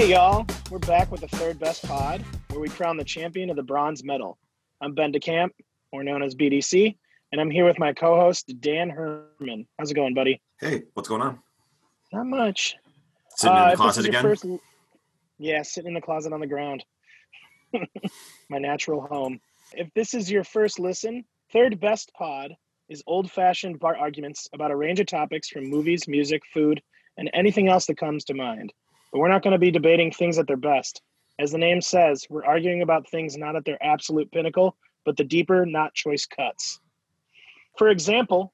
Hey, y'all. We're back with the third best pod, where we crown the champion of the bronze medal. I'm Ben DeCamp, more known as BDC, and I'm here with my co host, Dan Herman. How's it going, buddy? Hey, what's going on? Not much. Sitting Uh, in the closet again? first- Yeah, sitting in the closet on the ground. my natural home. If this is your first listen, third best pod is old fashioned bar arguments about a range of topics from movies, music, food, and anything else that comes to mind. But we're not going to be debating things at their best. As the name says, we're arguing about things not at their absolute pinnacle, but the deeper, not choice cuts. For example,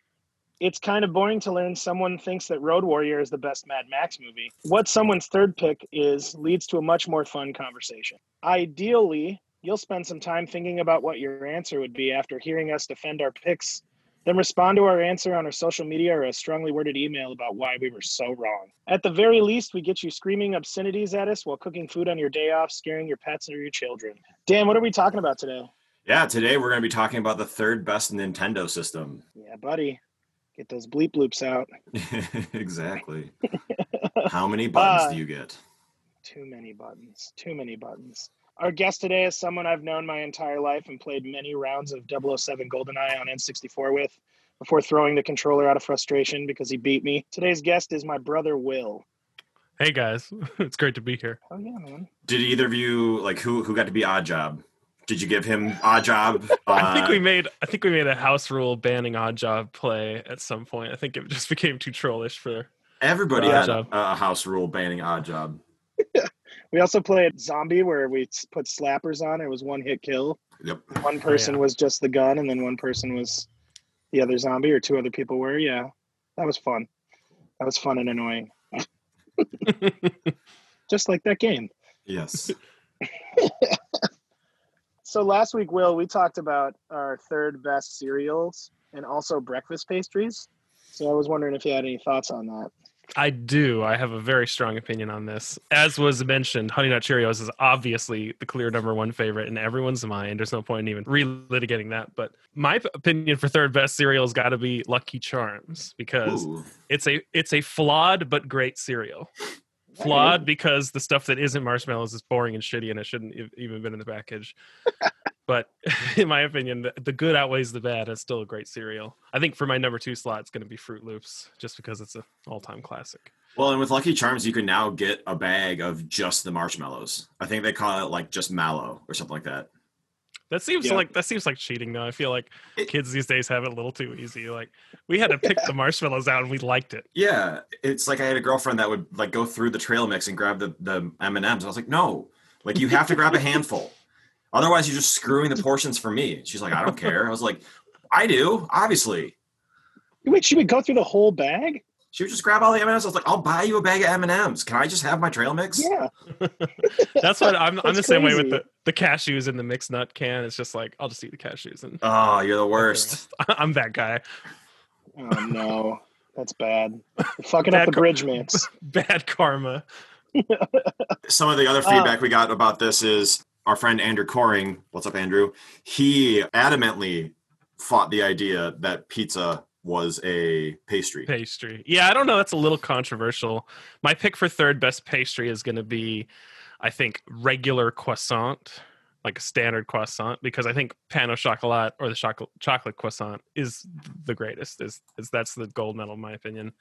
it's kind of boring to learn someone thinks that Road Warrior is the best Mad Max movie. What someone's third pick is leads to a much more fun conversation. Ideally, you'll spend some time thinking about what your answer would be after hearing us defend our picks, then respond to our answer on our social media or a strongly worded email about why we were so wrong. At the very least, we get you screaming obscenities at us while cooking food on your day off, scaring your pets or your children. Dan, what are we talking about today? Yeah, today we're going to be talking about the third best Nintendo system. Yeah, buddy. Get those bleep loops out. exactly. How many buttons Uh, do you get? Too many buttons. Too many buttons. Our guest today is someone I've known my entire life and played many rounds of 007 GoldenEye on N64 with before throwing the controller out of frustration because he beat me. Today's guest is my brother Will. Hey guys, it's great to be here. Oh yeah, man. Did either of you like who who got to be Odd Job? Did you give him Odd Job? I think Uh, we made I think we made a house rule banning odd job play at some point. I think it just became too trollish for everybody Odd had Job. a house rule banning Odd Job. We also played Zombie where we put slappers on. It was one hit kill. Yep. One oh, person yeah. was just the gun, and then one person was the other zombie, or two other people were. Yeah, that was fun. That was fun and annoying. just like that game. Yes. So last week, Will, we talked about our third best cereals and also breakfast pastries. So I was wondering if you had any thoughts on that. I do. I have a very strong opinion on this. As was mentioned, Honey Nut Cheerios is obviously the clear number one favorite in everyone's mind. There's no point in even relitigating that. But my opinion for third best cereal has got to be Lucky Charms because Ooh. it's a it's a flawed but great cereal. Flawed because the stuff that isn't marshmallows is boring and shitty and it shouldn't have even been in the package but in my opinion the, the good outweighs the bad it's still a great cereal i think for my number two slot it's going to be Froot Loops just because it's an all-time classic Well, and with Lucky Charms, you can now get a bag of just the marshmallows. I think they call it like just mallow or something like that. That seems Yeah. like that seems like cheating though i feel like It- kids these days have it a little too easy like we had to pick the marshmallows out and we liked it Yeah, it's like I had a girlfriend that would like go through the trail mix and grab the the M and M's. I was like, no, like you have to grab a handful, otherwise you're just screwing the portions for me. She's like, I don't care. I was like, I do, obviously. Wait, should we go through the whole bag? She would just grab all the M and M's. I was like, I'll buy you a bag of M and M's. Can I just have my trail mix? Yeah. that's what i'm, I'm the That's same way with the, the cashews in the mixed nut can it's just like i'll just eat the cashews and Oh, you're the worst. i'm that guy Oh no, that's bad. You're fucking Bad up the co- bridge mix. bad karma Some of the other Uh, feedback we got about this is our friend Andrew Coring. What's up, Andrew? He adamantly fought the idea that pizza was a pastry. pastry. Yeah, I don't know. That's a little controversial. My pick for third best pastry is going to be, I think, regular croissant, like a standard croissant, because I think pain au chocolat or the chocolate croissant is the greatest. Is is that's the gold medal in my opinion.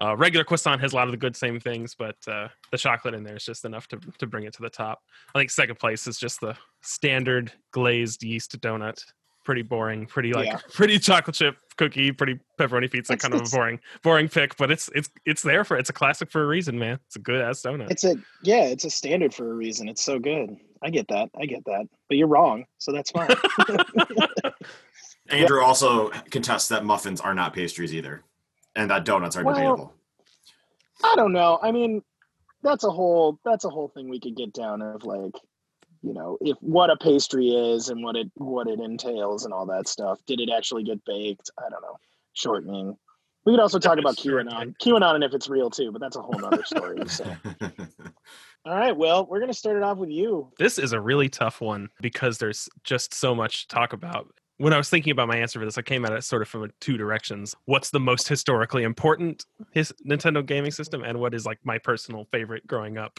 Uh, regular croissant has a lot of the good same things, but uh, the chocolate in there is just enough to to bring it to the top. I think second place is just the standard glazed yeast donut. Pretty boring, pretty like Yeah. pretty chocolate chip cookie, pretty pepperoni pizza, It's- kind of a boring boring pick, but it's it's it's there for it's a classic for a reason, man. It's a good ass donut. It's a yeah, it's a standard for a reason. It's so good. I get that. I get that. But you're wrong, so that's fine. Andrew also contests that muffins are not pastries either, and that donuts are Well, debatable. I don't know. I mean, that's a whole that's a whole thing we could get down of like, you know, if what a pastry is and what it what it entails and all that stuff. Did it actually get baked? I don't know. Shortening. We could also talk about QAnon, QAnon, and if it's real too, but that's a whole other story. So, all right, well, we're gonna start it off with you. This is a really tough one because there's just so much to talk about. When I was thinking about my answer for this, I came at it sort of from two directions. What's the most historically important his Nintendo gaming system, and what is like my personal favorite growing up?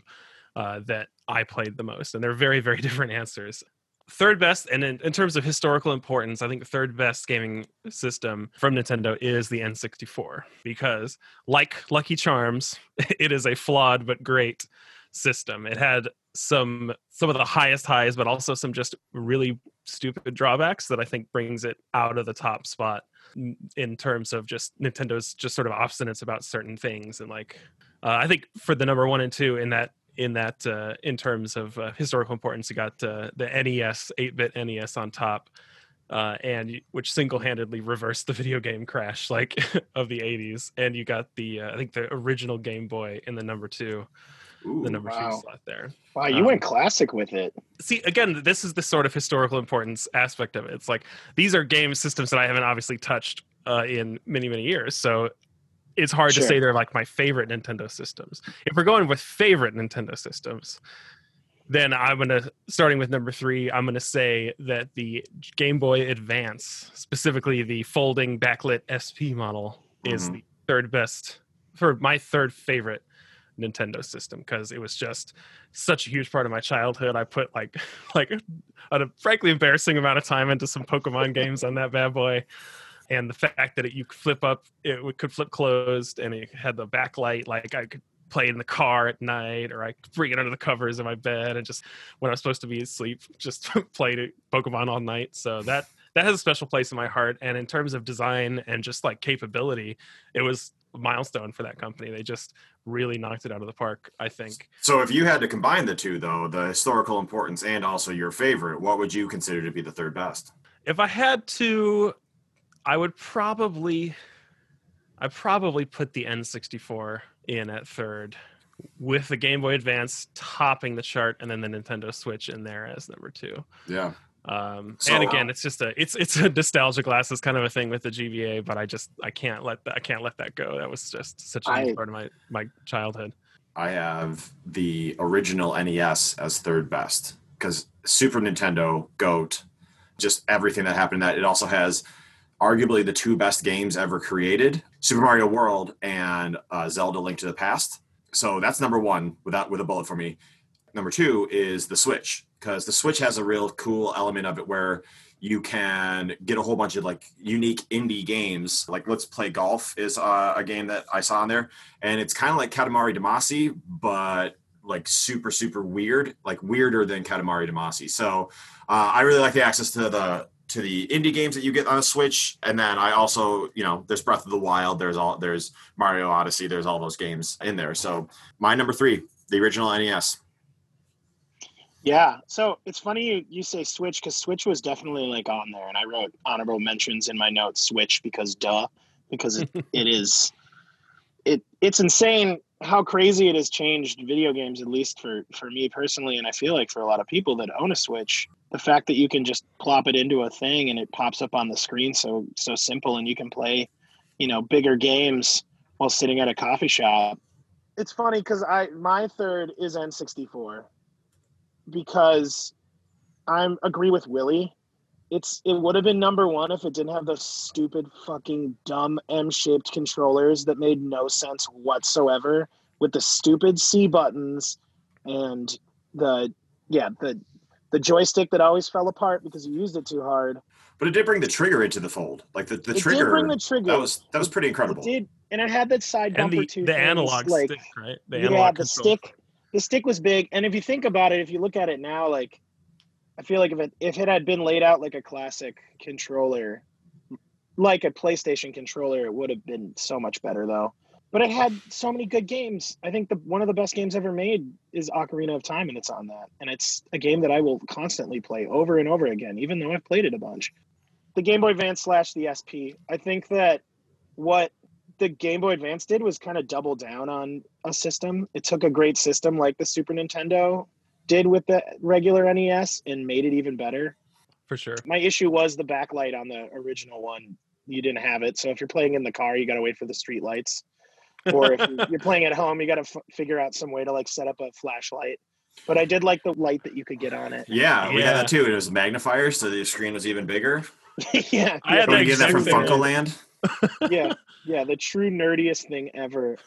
Uh, that I played the most, and they're very very different answers. Third best, and in, in terms of historical importance, I think the third best gaming system from Nintendo is the N64 because, like Lucky Charms, it is a flawed but great system. It had some some of the highest highs, but also some just really stupid drawbacks that I think brings it out of the top spot in terms of just Nintendo's just sort of obstinance about certain things and like uh, I think for the number one and two in that in that uh, in terms of uh, historical importance, you got uh, the NES, 8-bit NES on top, uh, and which single-handedly reversed the video game crash like of the 80s. And you got the uh, I think the original Game Boy in the number two, Ooh, the number wow. two slot there. Wow, you Um, went classic with it. See, again, this is the sort of historical importance aspect of it. It's like these are game systems that I haven't obviously touched uh, in many many years, so it's hard to say they're like my favorite Nintendo systems. If we're going with favorite Nintendo systems, then I'm gonna starting with number three. I'm gonna say that the Game Boy Advance, specifically the folding backlit SP model, is Mhm. the third best for my third favorite Nintendo system because it was just such a huge part of my childhood. I put like like a frankly embarrassing amount of time into some Pokemon games on that bad boy. And the fact that it, you could flip up, it could flip closed, and it had the backlight. Like I could play in the car at night, or I could bring it under the covers of my bed, and just when I was supposed to be asleep, just played Pokemon all night. So that that has a special place in my heart. And in terms of design and just like capability, it was a milestone for that company. They just really knocked it out of the park. I think. So if you had to combine the two, though, the historical importance and also your favorite, what would you consider to be the third best? if I had to, I would probably, I probably put the N64 in at third, with the Game Boy Advance topping the chart, and then the Nintendo Switch in there as number two. Yeah. Um, So- and again, it's just a it's it's a nostalgia glasses kind of a thing with the GBA, but I just I can't let that I can't let that go. That was just such a I- part of my my childhood. I have the original NES as third best because Super Nintendo, GOAT, just everything that happened in that. It also has arguably the two best games ever created Super Mario World and uh, Zelda Link to the Past. So that's number one without with a bullet for me. Number two is the Switch because the Switch has a real cool element of it where you can get a whole bunch of like unique indie games. Like Let's Play Golf is uh, a game that I saw on there and it's kind of like Katamari Damacy, but like super super weird, like weirder than Katamari Damacy. So uh, I really like the access to the to the indie games that you get on a Switch, and then I also you know there's Breath of the Wild, there's all there's Mario Odyssey, there's all those games in there. So my number three, the original NES. Yeah. So it's funny you, you say Switch because Switch was definitely like on there, and I wrote honorable mentions in my notes Switch because duh, because it, it is it it's insane how crazy it has changed video games at least for for me personally and i feel like for a lot of people that own a switch the fact that you can just plop it into a thing and it pops up on the screen so so simple and you can play you know bigger games while sitting at a coffee shop. It's funny because i my third is n64 because i'm agree with willie. It's it would have been number one if it didn't have those stupid fucking dumb M-shaped controllers that made no sense whatsoever with the stupid C buttons and the yeah the the joystick that always fell apart because you used it too hard. But it did bring the trigger into the fold. Like the, the it trigger did bring the trigger. that was that was It- pretty It incredible. did, and it had that side And bumper the, too. the analog like, stick, right? The yeah, analog the control. stick. The stick was big, and if you think about it, if you look at it now, like I feel like if it if it had been laid out like a classic controller, like a PlayStation controller, it would have been so much better though. But it had so many good games. I think the one of the best games ever made is Ocarina of Time, and it's on that. And it's a game that I will constantly play over and over again, even though I've played it a bunch. The Game Boy Advance slash the SP. I think that what the Game Boy Advance did was kind of double down on a system. It took a great system like the Super Nintendo did with the regular NES and made it even better. for sure. My issue was the backlight on the original one. You didn't have it, so if you're playing in the car, you got to wait for the street lights. Or if you- you're playing at home, you got to f- figure out some way to like set up a flashlight. But I did like the light that you could get on it. Yeah, we had that too. It was magnifiers, so the screen was even bigger. yeah, I had Don't that get that from exact same FuncoLand? yeah, yeah, the true nerdiest thing ever.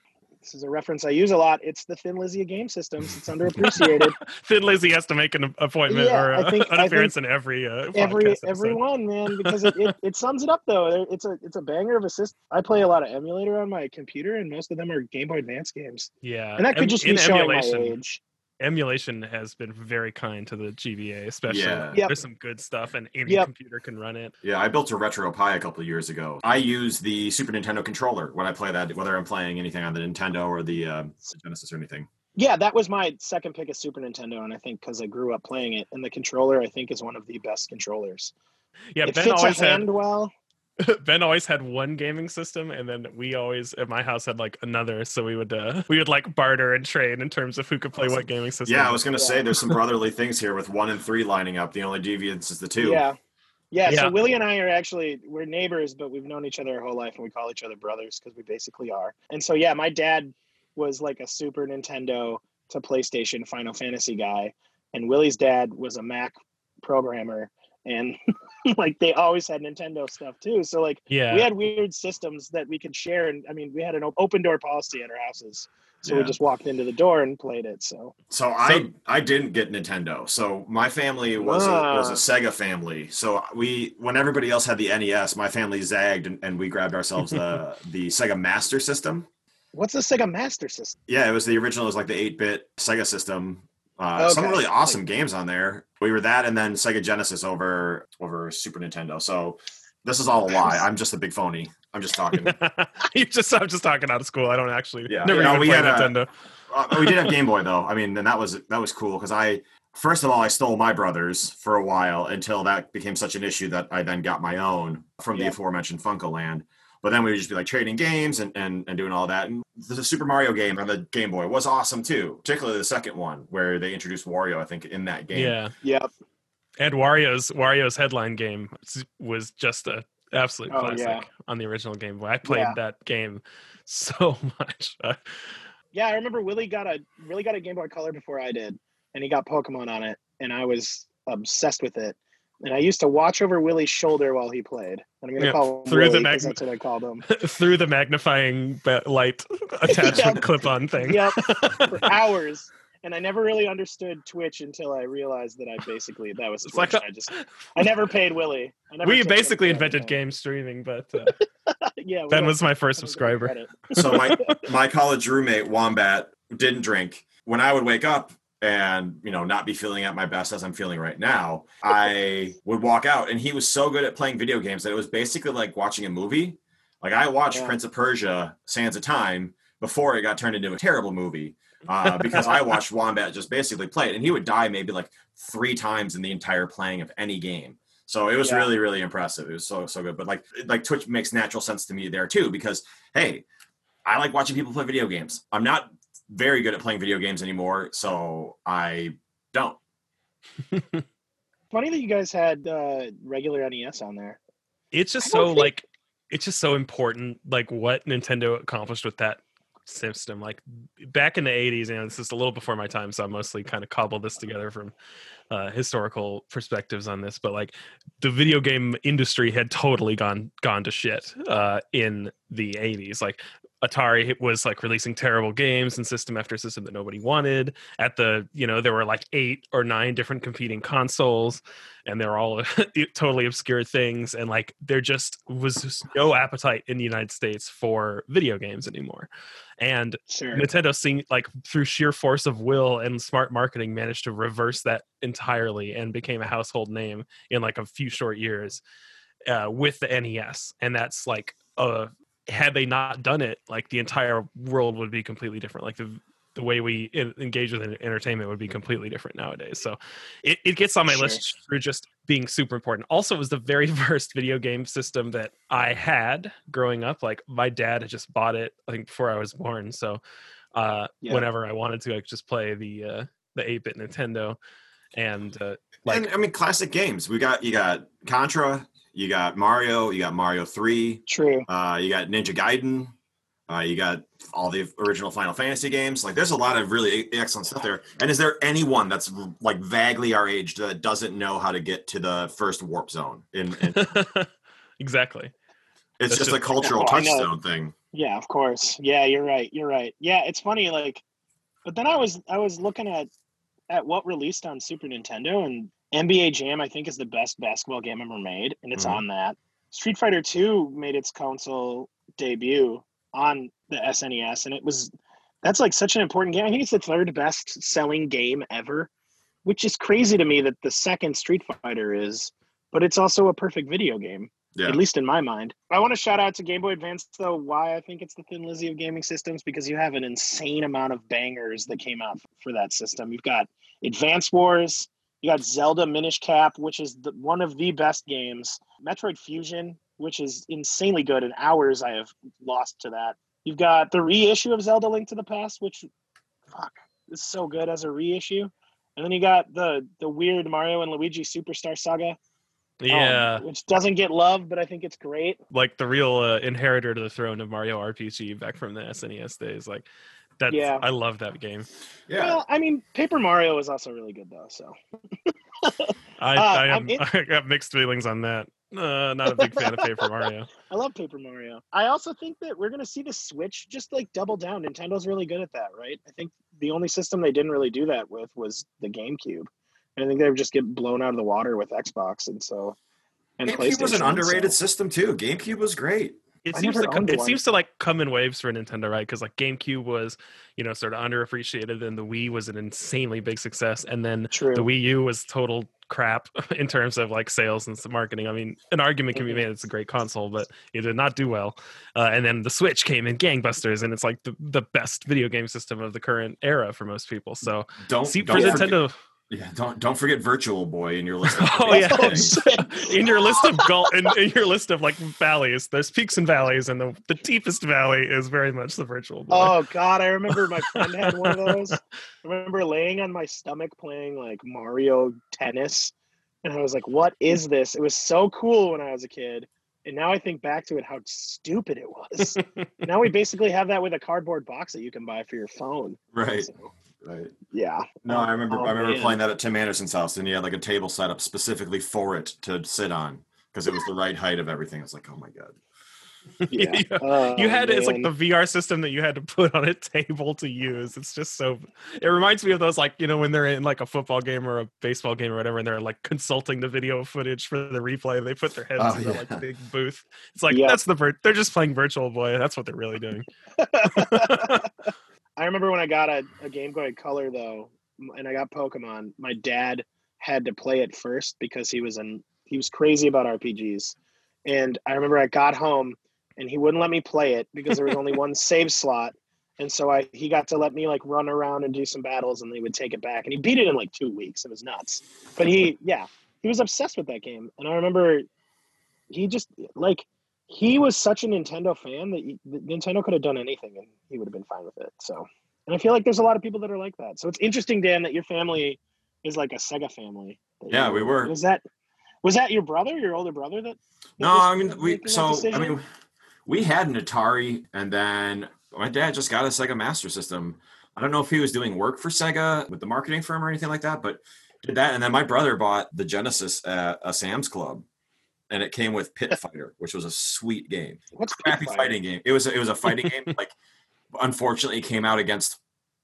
This is a reference I use a lot. It's the Thin Lizzy of game systems. It's underappreciated. Thin Lizzy has to make an appointment Yeah, or a, think- an appearance in every uh, every every one, man, because it, it, it sums it up though. It's a it's a banger of a system. I play a lot of emulator on my computer, and most of them are Game Boy Advance games. Yeah, And that could em- just be showing emulation. my age. Emulation has been very kind to the GBA, especially. Yeah. Yep. There's some good stuff, and any Yep. computer can run it. Yeah, I built a RetroPie a couple of years ago. I use the Super Nintendo controller when I play that, whether I'm playing anything on the Nintendo or the uh, Genesis or anything. Yeah, that was my second pick of Super Nintendo, and I think because I grew up playing it, and the controller I think is one of the best controllers. Yeah, it Ben fits a always had hand well. Ben always had one gaming system, and then we always at my house had like another. So we would uh, we would like barter and trade in terms of who could play what gaming system. Yeah, I was going to Yeah. say there's some brotherly things here with one and three lining up. The only deviance is the two. Yeah. yeah. Yeah. So Willie and I are actually we're neighbors, but we've known each other our whole life, and we call each other brothers because we basically are. And so yeah, my dad was like a Super Nintendo to PlayStation Final Fantasy guy, and Willie's dad was a Mac programmer, and like they always had Nintendo stuff too. So like yeah. we had weird systems that we could share, and I mean we had an open door policy at our houses. So we just walked into the door and played it. So So I I didn't get Nintendo. So my family was a, was a Ah. Sega family. So we when everybody else had the NES, my family zagged and, and we grabbed ourselves the the Sega Master System. what's the Sega Master System? Yeah, it was the original. It was like the eight bit Sega system. Uh, Some really awesome games on there. We were that, and then Sega Genesis over over Super Nintendo. So this is all a lie. I'm just a big phony. I'm just talking. you just I'm just talking out of school. I don't actually Yeah. never No, even we played had a- Uh, we did have Game Boy though. I mean, and that was that was cool because I first of all I stole my brother's for a while until that became such an issue that I then got my own from the aforementioned FuncoLand. But then we would just be like trading games and, and, and doing all that. And the Super Mario game on the Game Boy was awesome too, particularly the second one where they introduced Wario. I think in that game. Yeah, Yep. and Wario's Wario's headline game was just a absolute Oh, classic yeah. on the original Game Boy. I played Yeah. that game so much. Yeah, I remember Willie got a really got a Game Boy Color before I did, and he got Pokemon on it, and I was obsessed with it. And I used to watch over Willie's shoulder while he played. And I'm gonna Yeah, call him through the Willie 'cause magn- that's what I called him. through the magnifying light attachment Yep. clip-on thing. Yep, for hours. And I never really understood Twitch until I realized that I basically that was It's Twitch. like a- I just I never paid Willie. I never we basically for invented game streaming, but uh, yeah, Ben was my first I don't give him subscriber. So my my college roommate Wombat didn't drink. When I would wake up and you know not be feeling at my best as I'm feeling right now, I would walk out, and he was so good at playing video games that it was basically like watching a movie. Like I watched Yeah. Prince of Persia: Sands of Time before it got turned into a terrible movie. Uh, because I watched Wombat just basically play it, and he would die maybe like three times in the entire playing of any game. So it was Yeah. really, really impressive. It was so, so good. But like, like Twitch makes natural sense to me there too, because hey, I like watching people play video games. I'm not very good at playing video games anymore, so I don't. Funny that you guys had uh, regular NES on there. it's just so think- like it's just so important like what nintendo accomplished with that system like back in the 80s and this is a little before my time so i mostly kind of cobbled this together from uh, historical perspectives on this but like the video game industry had totally gone gone to shit uh, in the 80s like atari was like releasing terrible games and system after system that nobody wanted. At the you know there were like eight or nine different competing consoles and they're all totally obscure things and like there just was just no appetite in the united states for video games anymore. And Sure. nintendo seeing like through sheer force of will and smart marketing managed to reverse that entirely and became a household name in like a few short years uh, with the nes and that's like uh had they not done it like the entire world would be completely different like the the way we en- engage with entertainment would be completely different nowadays so it, it gets on my Sure. list through just being super important also it was the very first video game system that i had growing up like my dad had just bought it i think before i was born so uh Yeah. whenever i wanted to i could just play the uh the 8-bit nintendo and uh like and I mean, classic games. We got you got Contra, you got Mario, you got Mario Three, True. uh, you got Ninja Gaiden, uh, you got all the original Final Fantasy games. Like, there's a lot of really excellent stuff there. And is there anyone that's like vaguely our age that doesn't know how to get to the first warp zone? In, in exactly it's That's just just- a cultural I know. touchstone thing. Yeah, of course. Yeah, you're right. You're right. Yeah, it's funny. Like, but then I was I was looking at at what released on Super Nintendo, and NBA Jam I think is the best basketball game ever made, and it's Mhm. on that. Street Fighter Two made its console debut on the SNES, and it was that's like such an important game. I think it's the third best selling game ever, which is crazy to me that the second Street Fighter is, but it's also a perfect video game Yeah. at least in my mind. I want to shout out to Game Boy Advance though. Why I think it's the Thin Lizzy of gaming systems because you have an insane amount of bangers that came out for that system. You've got Advance Wars, you got Zelda Minish Cap, which is the, one of the best games. Metroid Fusion, which is insanely good. In hours I have lost to that. You've got the reissue of Zelda Link to the Past, which fuck is so good as a reissue. And then you got the the weird Mario and Luigi Superstar Saga, um, Yeah, which doesn't get love, but I think it's great. like the real uh, inheritor to the throne of Mario RPG back from the SNES days. Like that. Yeah. I love that game. Yeah. Well, I mean, Paper Mario is also really good though. So I, Uh, I, I'm in- I got mixed feelings on that. Uh, not a big fan of Paper Mario. I love Paper Mario. I also think that we're gonna see the Switch just like double down. Nintendo's really good at that, right? I think the only system they didn't really do that with was the GameCube. And I think they would just get blown out of the water with Xbox, and so and GameCube was an underrated so- system too. GameCube was great. It I seems to come, it seems to like come in waves for Nintendo, right? Because like GameCube was, you know, sort of underappreciated, and the Wii was an insanely big success, and then True. the Wii U was total crap in terms of like sales and some marketing. I mean, an argument can be Mhm. made it's a great console, but it did not do well. Uh, and then the Switch came in gangbusters, and it's like the, the best video game system of the current era for most people. So Don't see don't for forget, Nintendo. Yeah, don't don't forget Virtual Boy in your list. Of Oh, yeah. Oh, in your list of gul- in, in your list of like valleys, there's peaks and valleys, and the, the deepest valley is very much the virtual boy. Oh God, I remember my friend had one of those. I remember laying on my stomach playing like Mario Tennis, and I was like, "What is this?" It was so cool when I was a kid, and now I think back to it, how stupid it was. now we basically have that with a cardboard box that you can buy for your phone. Right, So, right. yeah. No, I remember. Oh, I remember man. playing that at Tim Anderson's house, and he had like a table set up specifically for it to sit on because it was the right height of everything. I was like, oh my god. Yeah. Yeah. Oh, you had it's like the. VR system that you had to put on a table to use. It's just so. It reminds me of those like you know when they're in like a football game or a baseball game or whatever, and they're like consulting the video footage for the replay. They put their heads Oh, in the like yeah. big booth. It's like Yeah. that's the they're just playing Virtual Boy. That's what they're really doing. I remember when I got a, a Game Boy Color though, and I got Pokemon. My dad had to play it first because he was an he was crazy about RPGs, and I remember I got home and he wouldn't let me play it because there was only one save slot, and so I he got to let me like run around and do some battles, and then he would take it back, and he beat it in like two weeks. It was nuts, but he yeah he was obsessed with that game, and I remember he just like he was such a Nintendo fan that he, that Nintendo could have done anything and he would have been fine with it. So, and I feel like there's a lot of people that are like that. So it's interesting, Dan, that your family is like a Sega family. Yeah, we were. Was that was that your brother, your older brother? That, that No, I mean we. So I mean, we had an Atari, and then my dad just got a Sega Master System. I don't know if he was doing work for Sega with the marketing firm or anything like that, but did that. And then my brother bought the Genesis at a Sam's Club, and it came with Pit Fighter, which was a sweet game. what's crappy Fighter? fighting game. It was it was a fighting game. Like, unfortunately, it came out against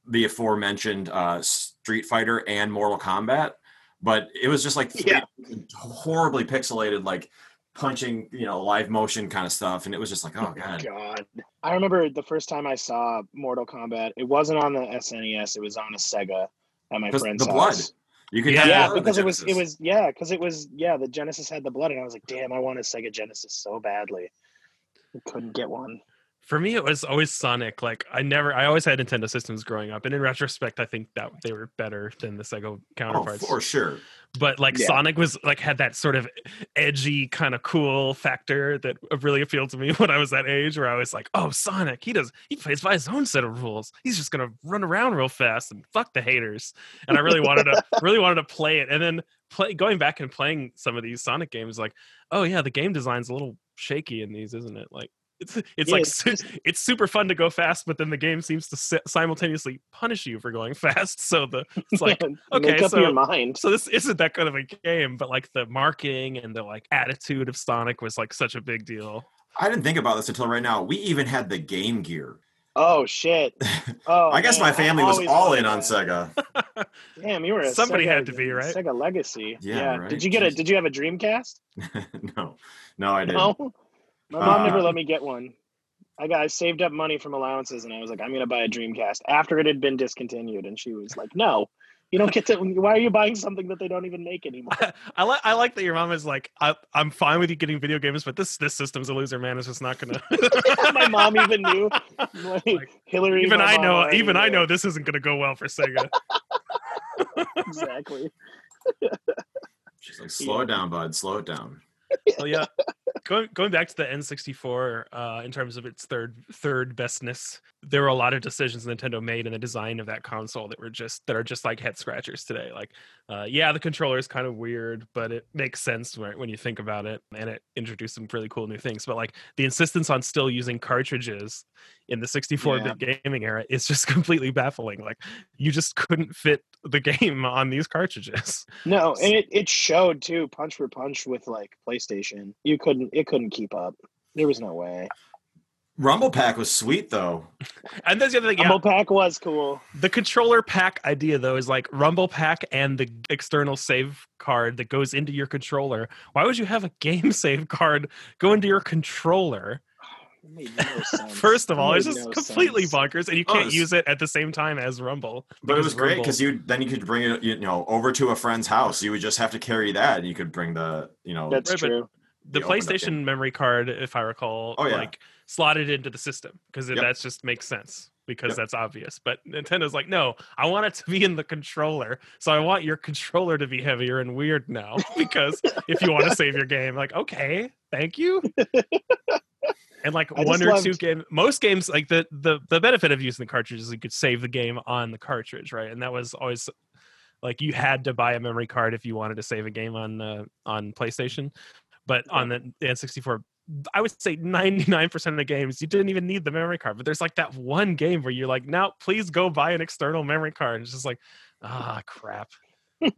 the aforementioned uh, Street Fighter and Mortal Kombat, but it was just like three Yeah. horribly pixelated, like punching, you know, live motion kind of stuff, and it was just like, oh Oh, god, God. I remember the first time I saw Mortal Kombat. It wasn't on the SNES. It was on a Sega at my friend's the blood. house. You could Yeah, have Yeah, blood in the because it was it was yeah, because it was yeah, the Genesis had the blood, and I was like, damn, I want a Sega Genesis so badly. I couldn't get one. For me, it was always Sonic. Like I never, I always had Nintendo systems growing up, and in retrospect, I think that they were better than the Sega counterparts. oh counterparts. for sure. but like Yeah. Sonic was like had that sort of edgy kind of cool factor that really appealed to me when I was that age where I was like, "Oh, Sonic, he does he plays by his own set of rules. He's just going to run around real fast and fuck the haters." And I really wanted to really wanted to play it and then play going back and playing some of these Sonic games like, "Oh yeah, the game design's a little shaky in these, isn't it?" Like it's it's Yeah, like it's su- just- it's super fun to go fast, but then the game seems to si- simultaneously punish you for going fast. So the it's like Make okay, up so- your mind. so this isn't that kind of a game, but like the marketing and the like attitude of Sonic was like such a big deal I didn't think about this until right now. We even had the Game Gear. Oh shit! Oh, I guess man, my family was all in wanted on. Sega. Damn, you were a Somebody Sega- had to be, right? Sega Legacy. Yeah, right? Did you get a? Did you have a Dreamcast? no, no, I didn't. No. My mom Uh, never let me get one. I got I saved up money from allowances, and I was like, I'm gonna buy a Dreamcast after it had been discontinued, and she was like, No, you don't get to. Why are you buying something that they don't even make anymore? I like I like that your mom is like I, I'm fine with you getting video games, but this this system's a loser, man. It's just not gonna. my mom even knew. Like, Like, Hillary. even I know, already even I knew. know this isn't gonna go well for Sega. exactly. She's like, slow Yeah. it down, bud. Slow it down. So yeah, going going back to the N64 uh, in terms of its third third bestness, there were a lot of decisions Nintendo made in the design of that console that were just that are just like head scratchers today. Like, uh, yeah, the controller is kind of weird, but it makes sense right, when you think about it, and it introduced some really cool new things. But like the insistence on still using cartridges in the 64-bit gaming era is just completely baffling. Like, you just couldn't fit the game on these cartridges. No, and it, it showed too, punch for punch with like PlayStation. You couldn't. It couldn't keep up. There was no way. Rumble Pack was sweet though. And there's the other thing, yeah, Rumble Pack was cool. The controller pack idea, though, is like Rumble Pack and the external save card that goes into your controller. Why would you have a game save card go into your controller? It made no sense. First of all, It it's just no completely sense. bonkers, and you Oh, can't it's- use it at the same time as Rumble. But it was great because you then you could bring it you know over to a friend's house. You would just have to carry that, and you could bring the you know That's Right, true. the the PlayStation memory card, if I recall, Oh, yeah. like slotted into the system because Yep. that just makes sense because Yep. that's obvious. But Nintendo's like, no, I want it to be in the controller, so I want your controller to be heavier and weird now because if you want to save your game, like, okay, thank you. And like I one or loved- two game, most games like the the the benefit of using the cartridge is you could save the game on the cartridge, right? And that was always like you had to buy a memory card if you wanted to save a game on uh, on PlayStation. But on the the N64, I would say 99% of the games you didn't even need the memory card. But there's like that one game where you're like, now please go buy an external memory card. It's just like, ah, crap.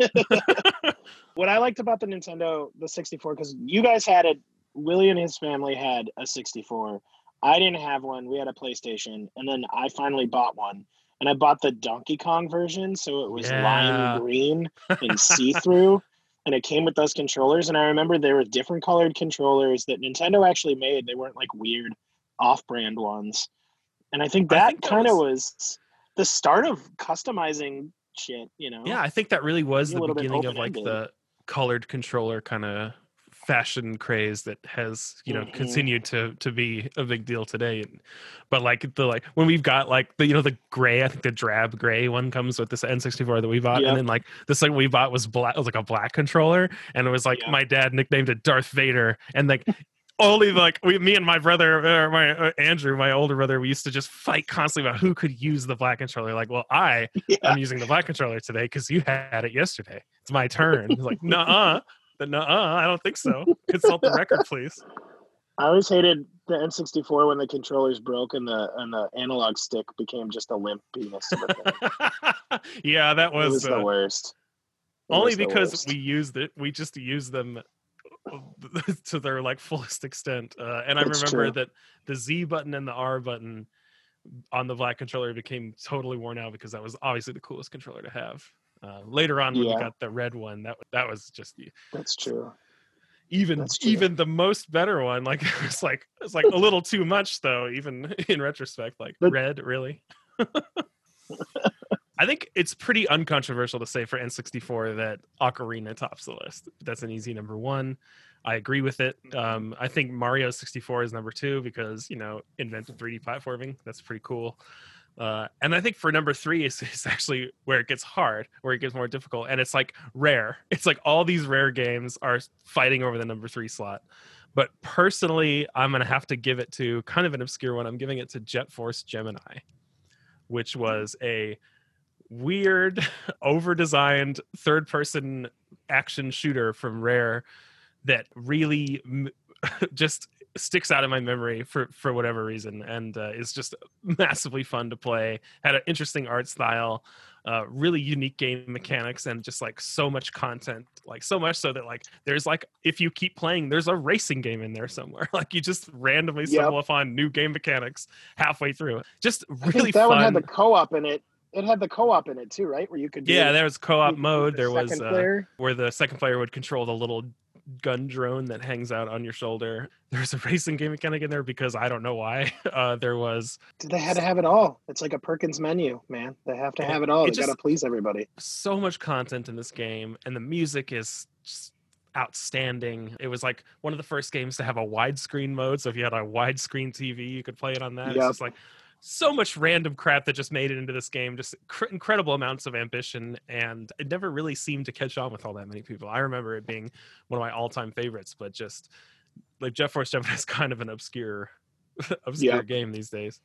What I liked about the Nintendo, the 64, because you guys had it, Willie and his family had a 64. I didn't have one. We had a PlayStation, and then I finally bought one, and I bought the Donkey Kong version, so it was Yeah. lime green and see through, and it came with those controllers. And I remember there were different colored controllers that Nintendo actually made. They weren't like weird off-brand ones, and I think that that kind of was- was the start of customizing shit. You know? Yeah, I think that really was the beginning of like the colored controller kind of fashion craze that has you know Mhm. continued to to be a big deal today but like the like when we've got like the you know the gray i think the drab gray one comes with this n64 that we bought Yep. and then like the second we bought was black was like a black controller and it was like Yep. my dad nicknamed it darth vader and like only like we, me and my brother, uh, my uh, Andrew, my older brother, we used to just fight constantly about who could use the black controller. Like, well, I Yeah. I'm using the black controller today because you had it yesterday. It's my turn. Like, nuh-uh. The nuh-uh, I don't think so. Consult the record, please. I always hated the N64 when the controllers broke and the and the analog stick became just a limp penis. of a thing. yeah, that was was, the uh, worst. It only because worst. we used it. We just used them to their like fullest extent. Uh, and I That's remember true. that the Z button and the R button on the black controller became totally worn out because that was obviously the coolest controller to have. Uh, later on, when we got the red one, that that was just That's true. even That's true. even the most better one like it's like it's like a little too much though even in retrospect like But- red really? I think it's pretty uncontroversial to say for n64 that ocarina tops the list. That's an easy number one. I agree with it. Um, i think mario 64 is number two because you know invented 3d platforming. That's pretty cool uh, and I think for number three is, is actually where it gets hard, where it gets more difficult, and it's like rare. It's like all these rare games are fighting over the number three slot. But personally, I'm gonna have to give it to kind of an obscure one. I'm giving it to Jet Force Gemini, which was a weird, over-designed third-person action shooter from Rare that really m- just sticks out in my memory for for whatever reason, and uh, is just massively fun to play. Had an interesting art style, uh, really unique game mechanics, and just like so much content. Like so much so that like there's like if you keep playing, there's a racing game in there somewhere. Like you just randomly Yep. stumble upon new game mechanics halfway through. Just really that one fun. had the co-op in it. It had the co-op in it too, right? Where you could yeah, there was co-op mode. the There was uh, where the second player would control the little gun drone that hangs out on your shoulder. There's a racing game mechanic in there because I don't know why. Uh, there was They had to have it all. It's like a Perkins menu, man. They have to have it all. it They just- gotta please everybody. so much content in this game, and the music is just outstanding. It was like one of the first games to have a widescreen mode. So if you had a widescreen TV, you could play it on that. It's Yep. just like so much random crap that just made it into this game. Just cr- incredible amounts of ambition, and it never really seemed to catch on with all that many people. I remember it being one of my all-time favorites, but just like Jet Force Gemini is kind of an obscure, obscure Yeah. game these days.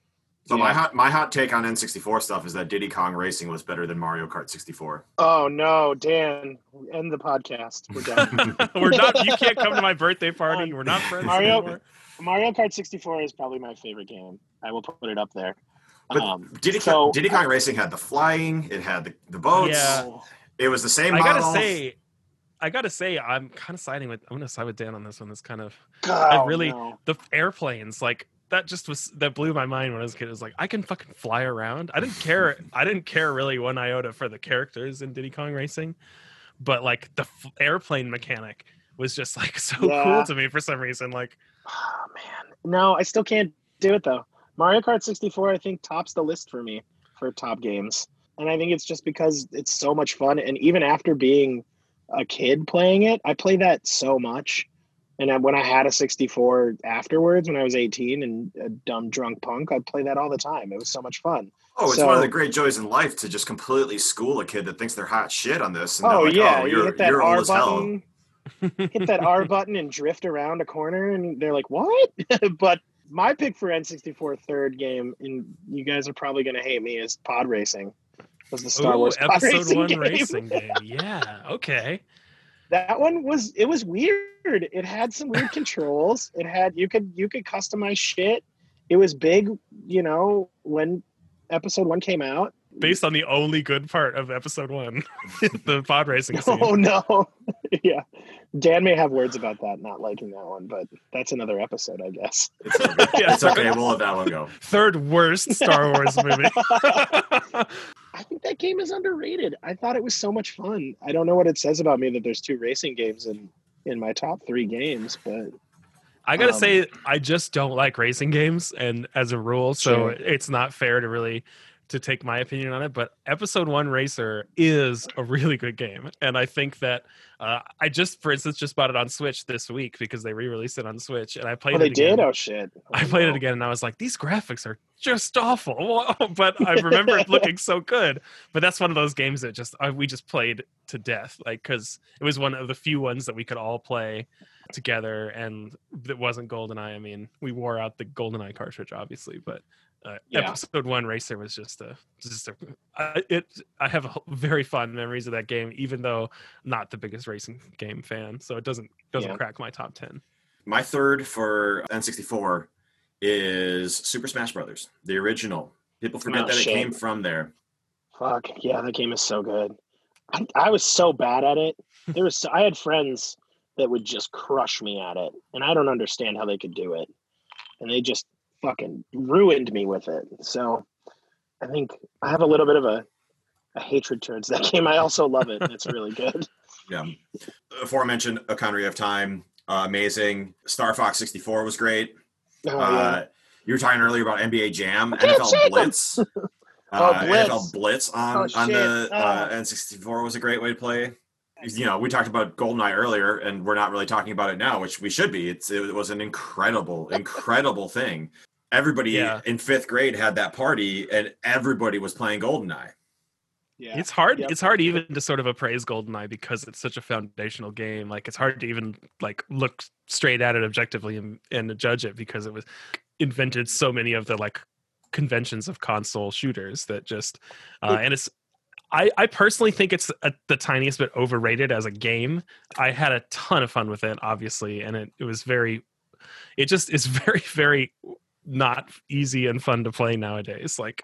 So my hot my hot take on N64 stuff is that Diddy Kong Racing was better than Mario Kart 64. Oh no, Dan! End the podcast. We're done. We're not. You can't come to my birthday party. We're not friends Mario- anymore. Mario Kart 64 is probably my favorite game. I will put it up there. But Um, Diddy, so- Kong, Diddy Kong Racing had the flying, it had the, the boats, Yeah. oh, it was the same I model. gotta say, I gotta say, I'm kind of siding with. I'm gonna side with Dan on this one. That's kind of God, really- no. the airplanes. Like that just was that blew my mind when I was a kid. It was like I can fucking fly around. I didn't care. I didn't care really one iota for the characters in Diddy Kong Racing, but like the f- airplane mechanic was just like so Yeah. cool to me for some reason. Like Oh man, no, I still can't do it though. Mario Kart 64, I think, tops the list for me for top games, and I think it's just because it's so much fun. And even after being a kid playing it, I play that so much. And when I had a 64 afterwards, when I was 18 and a dumb drunk punk, I'd play that all the time. It was so much fun. oh, it's so- one of the great joys in life to just completely school a kid that thinks they're hot shit on this. And Oh like, yeah, oh, you you're, hit that you're R as hell. button, hit that R button, and drift around a corner, and they're like, "What?" but my pick for N64 third game, and you guys are probably going to hate me, is Pod Racing. Was the Star ooh, Wars pod episode racing one game. racing game. Yeah. Okay. That one was it was weird. It had some weird controls. It had you could you could customize shit. It was big, you know, when episode one came out. Based on the only good part of episode one, the pod racing scene. Oh no. yeah. Dan may have words about that, not liking that one, but that's another episode, I guess. It's okay. Yeah. it's okay. We'll let that one go. Third worst Star Wars movie. I think that game is underrated. I thought it was so much fun. I don't know what it says about me that there's two racing games in in my top three games, but I gotta Um, say, I just don't like racing games, and as a rule, so Sure. it's not fair to really to take my opinion on it. But Episode One Racer is a really good game, and I think that uh, I just, for instance, just bought it on Switch this week because they re-released it on Switch, and I played oh, it they again. did. Oh shit! I Oh, played no. it again and I was like, these graphics are just awful. but I remember it looking so good. But that's one of those games that just uh, we just played to death, like because it was one of the few ones that we could all play together, and it wasn't GoldenEye. I mean, we wore out the GoldenEye cartridge, obviously, but. Uh, Yeah. Episode one racer was just a just a I it. I have a, very fond memories of that game, even though not the biggest racing game fan. So it doesn't doesn't Yeah. crack my top ten. My third for N64 is Super Smash Brothers, the original. People forget Oh, that shit. it came from there. Fuck yeah, that game is so good. I, I was so bad at it. There was I had friends that would just crush me at it, and I don't understand how they could do it. And they just fucking ruined me with it. So I think I have a little bit of a, a hatred towards that game. I also love it. It's really good. Yeah. Before I Aforementioned Ocarina of Time, uh, amazing. Star Fox 64 was great. Oh, uh. You were talking earlier about NBA Jam, NFL. Blitz. Oh, Uh, Blitz. NFL Blitz on, Oh, on the uh, Oh. N64 was a great way to play. You know, we talked about GoldenEye earlier, and we're not really talking about it now, which we should be. It's it was an incredible, incredible thing. Everybody Yeah. in fifth grade had that party, and everybody was playing GoldenEye. yeah. It's hard. Yep. It's hard even to sort of appraise GoldenEye because it's such a foundational game. Like it's hard to even like look straight at it objectively and, and judge it because it was invented so many of the like conventions of console shooters that just uh, and it's. I, I personally think it's a, the tiniest bit overrated as a game. I had a ton of fun with it, obviously, and it, it was very it just is very very not easy and fun to play nowadays. Like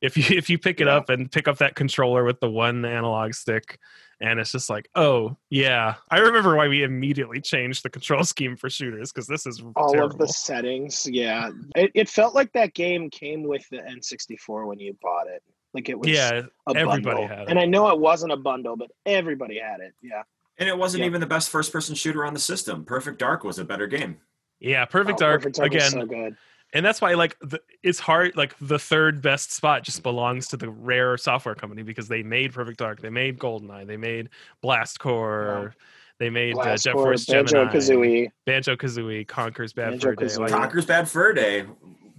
if you if you pick it Yeah. up and pick up that controller with the one analog stick and it's just like, oh yeah. I remember why we immediately changed the control scheme for shooters because this is all terrible. of the settings. Yeah, it, it felt like that game came with the N64 when you bought it. Like it was yeah, a everybody bundle. had it. and I know it wasn't a bundle, but everybody had it. Yeah, And it wasn't Yeah. even the best first person shooter on the system. Perfect Dark was a better game. yeah, Perfect Oh, Dark Perfect Dark was again. so good. and that's why like the, it's hard like the third best spot just belongs to the rare software company because they made perfect dark they made goldeneye they made Blast Corps they made uh, Blast jet force Banjo Gemini, Kazooie. banjo kazooie Conker's bad Banjo fur day Kazooie. like, Conker's Bad Fur Day.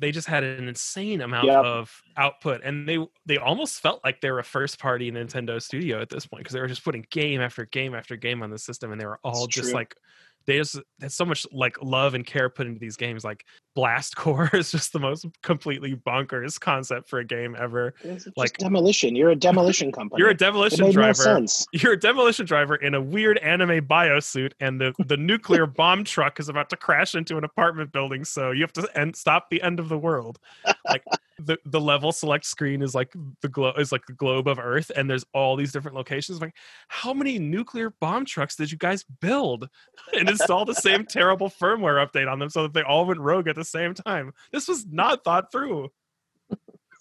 They just had an insane amount Yep. of output and they they almost felt like they were a first party nintendo studio at this point because they were just putting game after game after game on the system and they were all It's just true. like they just had so much like love and care put into these games like Blast Corps is just the most completely bonkers concept for a game ever It's just like- demolition. You're a demolition company. you're a demolition no driver sense. you're a demolition driver in a weird anime biosuit and the, the nuclear bomb truck is about to crash into an apartment building so you have to end, stop the end of the world like the, the level select screen is like the globe is like the globe of earth and there's all these different locations like how many nuclear bomb trucks did you guys build and install the same terrible firmware update on them so that they all went rogue at the same time this was not thought through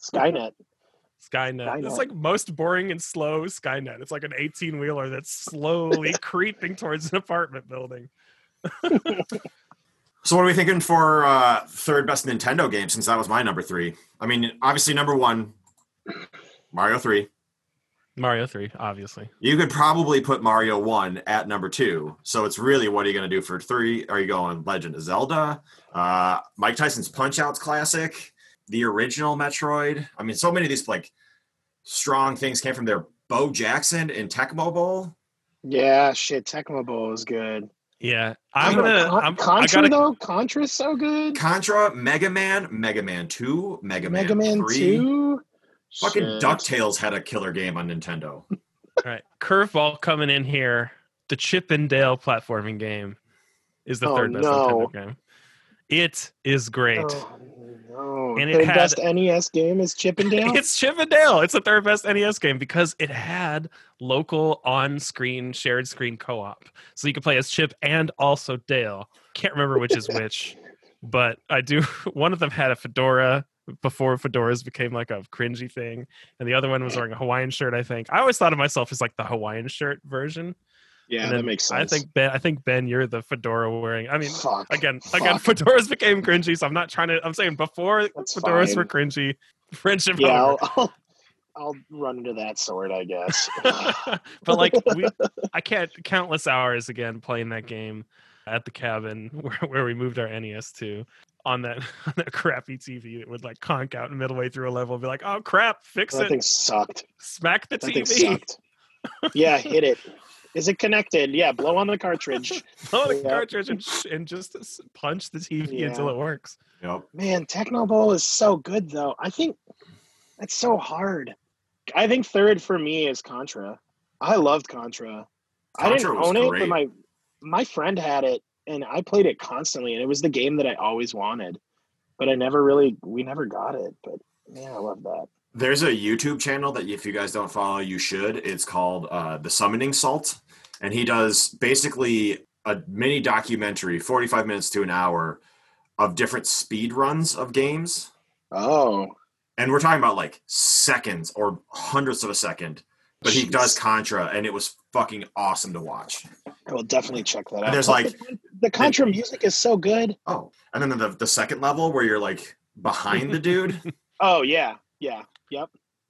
Skynet. Skynet. It's like most boring and slow Skynet. It's like an 18 wheeler that's slowly creeping towards an apartment building. So what are we thinking for uh, third best Nintendo game? Since that was my number three. I mean, obviously number one, Mario three. Mario 3, obviously. You could probably put Mario one at number two. So it's really what are you going to do for three? Are you going Legend of Zelda? Uh, Mike Tyson's Punch Out's classic, the original Metroid. I mean, so many of these like strong things came from there. Bo Jackson in Tecmo Bowl. Yeah, shit. Tecmo Bowl is good. Yeah. I'm Con- gonna Con- I'm, I Contra gotta though. Contra's so good. Contra, Mega Man, Mega Man 2, Mega Man, Mega Man 3. Two. Fucking Shit. DuckTales had a killer game on Nintendo. all right. Curveball coming in here. The Chip and Dale platforming game is the Oh, third best no. Nintendo game. It is great. Oh, no. And it Third had- best NES game is Chip and Dale. It's Chip and Dale. It's the third best NES game because it had local on-screen shared screen co-op, so you could play as Chip and also Dale. Can't remember which is which, but I do. One of them had a fedora before fedoras became like a cringy thing, and the other one was wearing a Hawaiian shirt. I think I always thought of myself as like the Hawaiian shirt version. Yeah, and that makes sense. I think Ben. I think Ben, you're the fedora wearing. I mean, Fuck. again, again, fedoras became cringy, so I'm not trying to. I'm saying before That's fedoras were cringy. Friendship Yeah. I'll, I'll, I'll run into that sword, I guess. but like we i can't countless hours again playing that game at the cabin where, where we moved our nes to on that on that crappy tv that would like conk out in midway through a level and be like oh crap fix that it thing sucked. smack the That tv. Yeah, hit it. Is it connected? Yeah, blow on the cartridge. blow on the Yeah. cartridge and, sh- and just punch the tv until it works Yep. Man, Tecmo Bowl is so good though. I think it's so hard. I think third for me is Contra. I loved Contra. I didn't was own it, great. but my my friend had it and I played it constantly and it was the game that I always wanted. But I never really we never got it. But man, I love that. There's a YouTube channel that if you guys don't follow, you should. It's called uh, The Summoning Salt. And he does basically a mini documentary, 45 minutes to an hour, of different speed runs of games. Oh. And we're talking about like seconds or hundredths of a second. But he does Contra, and it was fucking awesome to watch. I will definitely check that out. And there's Plus, like- the, the Contra music is so good. Oh, and then the, the second level where you're like behind the dude. Oh yeah, yeah, yep.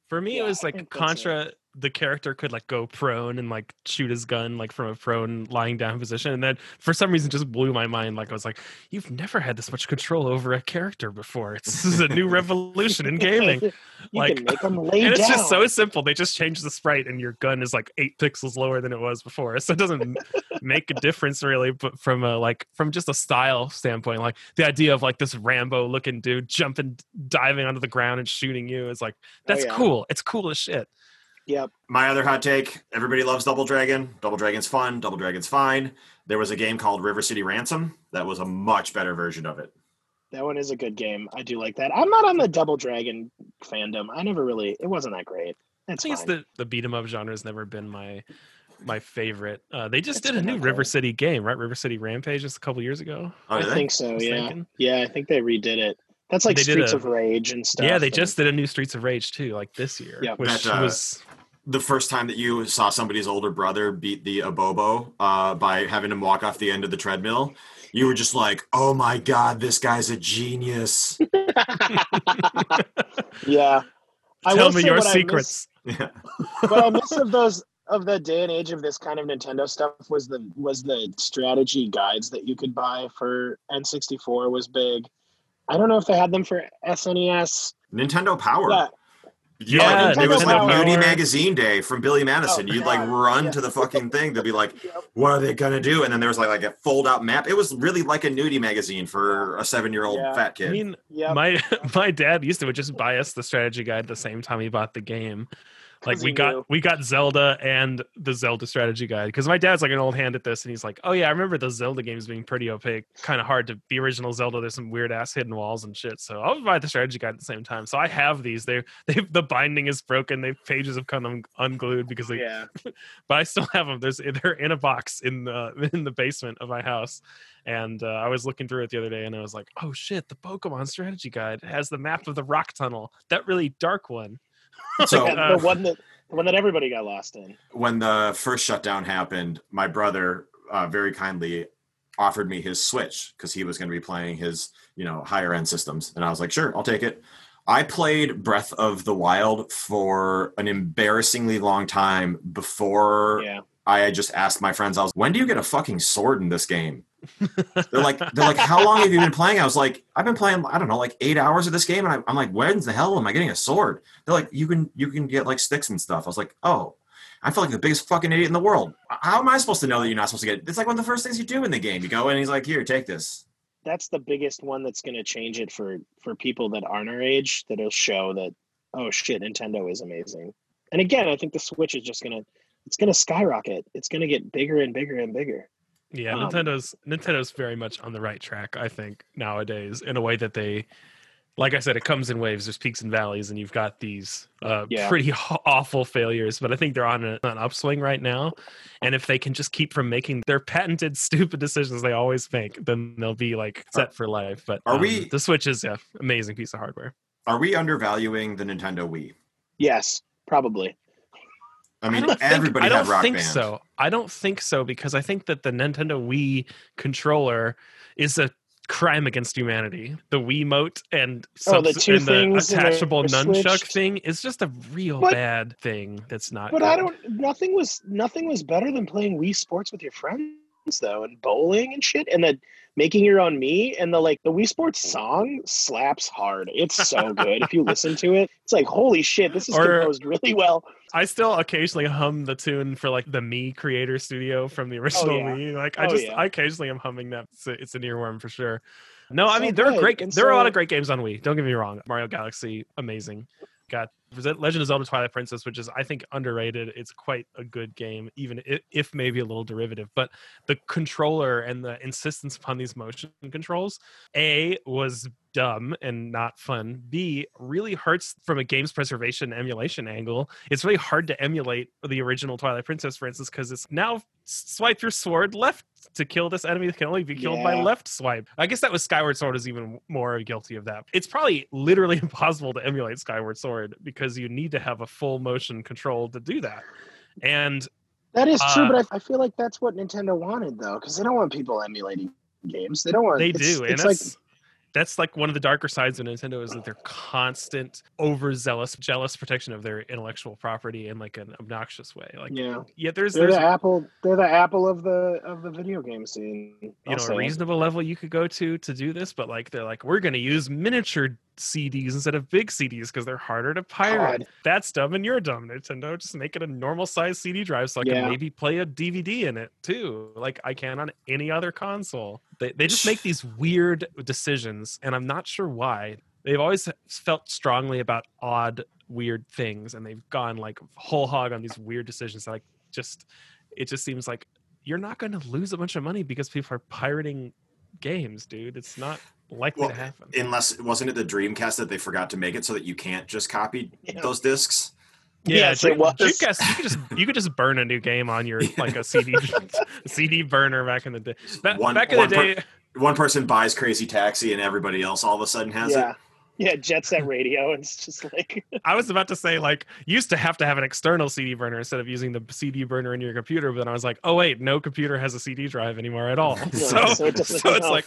for me it was like contra the character could like go prone and like shoot his gun like from a prone lying down position and then for some reason just blew my mind like i was like you've never had this much control over a character before it's, this is a new revolution in gaming you Like- make them lay and it's down. just so simple they just change the sprite and your gun is like eight pixels lower than it was before so it doesn't make a difference really but from a like from just a style standpoint like the idea of like this rambo looking dude jumping diving onto the ground and shooting you is like oh, that's Oh, yeah. cool it's cool as shit Yep. My other hot take everybody loves Double Dragon. Double Dragon's fun. Double Dragon's fine. There was a game called River City Ransom that was a much better version of it. That one is a good game. I do like that. I'm not on the Double Dragon fandom. I never really. It wasn't that great. I It's think fine. it's the the beat 'em up genre has never been my my favorite. Uh, they just It's did a new okay. River City game, right? River City Rampage just a couple years ago. Oh, I think so. was Yeah. thinking. Yeah, I think they redid it. That's like They Streets a- of Rage and stuff. yeah, they and- just did a new Streets of Rage too, like this year, Yep. which That, uh, was the first time that you saw somebody's older brother beat the Abobo uh, by having him walk off the end of the treadmill, you were just like, "Oh my god, this guy's a genius." yeah. I tell will me your what I miss- secrets. yeah. what I miss of those of the day and age of this kind of Nintendo stuff was the was the strategy guides that you could buy for N64 was big. I don't know if they had them for SNES. Nintendo Power. Yeah, You, Yeah, like, it was like Power. Nudie Magazine Day from Billy Madison. Oh, You'd like run yeah. to the fucking thing to be like, Yep. "What are they gonna do?" And then there was like like a fold out map. It was really like a Nudie magazine for a seven year old Yeah. fat I kid. mean, yeah. my my dad used to just buy us the strategy guide the same time he bought the game. Like we got knew. we got Zelda and the Zelda strategy guide because my dad's like an old hand at this, and he's like, "Oh yeah, I remember the Zelda games being pretty opaque, kind of hard to the original Zelda. There's some weird ass hidden walls and shit." So I'll buy the strategy guide at the same time. So I have these. They they the binding is broken. They pages have come un- unglued because they yeah. but I still have them. There's they're in a box in the in the basement of my house, and uh, I was looking through it the other day, and I was like, "Oh shit! The Pokemon strategy guide has the map of the rock tunnel, that really dark one." so uh, the one that the one that everybody got lost in. when the first shutdown happened, my brother uh, very kindly offered me his Switch because he was going to be playing his, you know, higher end systems, and I was like, sure, I'll take it. I played Breath of the Wild for an embarrassingly long time before Yeah. I had just asked my friends, I was, when do you get a fucking sword in this game? They're like, they're like, how long have you been playing? I was like, I've been playing, I don't know, like eight hours of this game, and I'm like, when the hell am I getting a sword? They're like, you can, you can get like sticks and stuff. I was like, oh, I feel like the biggest fucking idiot in the world. How am I supposed to know that you're not supposed to get? It? It's like one of the first things you do in the game. You go in, and he's like, here, take this. That's the biggest one that's going to change it for for people that aren't our age. That'll show that oh shit, Nintendo is amazing. And again, I think the Switch is just gonna it's gonna skyrocket. It's gonna get bigger and bigger and bigger. Yeah, Um, Nintendo's Nintendo's very much on the right track, I think, nowadays, in a way that they like I said, it comes in waves. There's peaks and valleys, and you've got these uh, Yeah. pretty awful failures. But I think they're on a, an upswing right now. And if they can just keep from making their patented stupid decisions they always make, then they'll be like set for life. But Are um, we- The Switch is yeah, amazing piece of hardware. Are we undervaluing the Nintendo Wii? Yes, probably. I mean, don't think- everybody I don't Rock think Band. so. I don't think so because I think that the Nintendo Wii controller is a crime against humanity. The Wiimote and, Oh, the two and the things and attachable nunchuck switched. thing is just a real But- bad thing. That's not. But I don't. Nothing was nothing was better than playing Wii Sports with your friends though, and bowling and shit, and then making your own me and the like. The Wii Sports song slaps hard. It's so good. if you listen to it, it's like holy shit. This is Or- composed really well. I still occasionally hum the tune for like the Mii Creator Studio from the oh, original Oh, yeah. Wii. Like I Oh, just, yeah. I occasionally am humming that. It's a, it's an earworm for sure. No, I So mean there are great. and There are a lot of great games on Wii. Don't get me wrong. Mario Galaxy, amazing. Got Legend of Zelda: Twilight Princess, which is I think underrated. It's quite a good game, even if, if maybe a little derivative. But the controller and the insistence upon these motion controls, a was dumb and not fun. B really hurts from a games preservation emulation angle. It's really hard to emulate the original Twilight Princess, for instance, because it's now swipe your sword left to kill this enemy that can only be killed by left swipe. I guess that was Skyward Sword is even more guilty of that. It's probably literally impossible to emulate Skyward Sword because you need to have a full motion control to do that. And That is true, Uh, but I, I feel like that's what Nintendo wanted though, because they don't want people emulating games. They don't want. they it's- do, and It's like that's like one of the darker sides of Nintendo is that they're constant overzealous, jealous protection of their intellectual property in like an obnoxious way. Like yeah, yeah, there's they're there's the Apple. They're the Apple of the of the video game scene. you know a reasonable level you could go to to do this but like they're like we're going to use miniature cds instead of big cds because they're harder to pirate God. that's dumb and you're dumb nintendo just make it a normal size cd drive so i Yeah. can maybe play a dvd in it too like i can on any other console they, they just make these weird decisions and i'm not sure why they've always felt strongly about odd weird things and they've gone like whole hog on these weird decisions like just it just seems like you're not going to lose a bunch of money because people are pirating games, dude. It's not likely Well, to happen. Unless wasn't it the Dreamcast that they forgot to make it so that you can't just copy Yeah. those discs? Yes, it Dream- was. Dreamcast, you could just you could just burn a new game on your like a CD CD burner back in the day. Ba- One- back in one the per- day, One person buys Crazy Taxi and everybody else all of a sudden has yeah. it. Yeah, Jet Set Radio. and It's just like I was about to say like you used to have to have an external CD burner instead of using the CD burner in your computer, but then I was like, oh wait, no computer has a CD drive anymore at all. Yeah, so, so it so it's no. like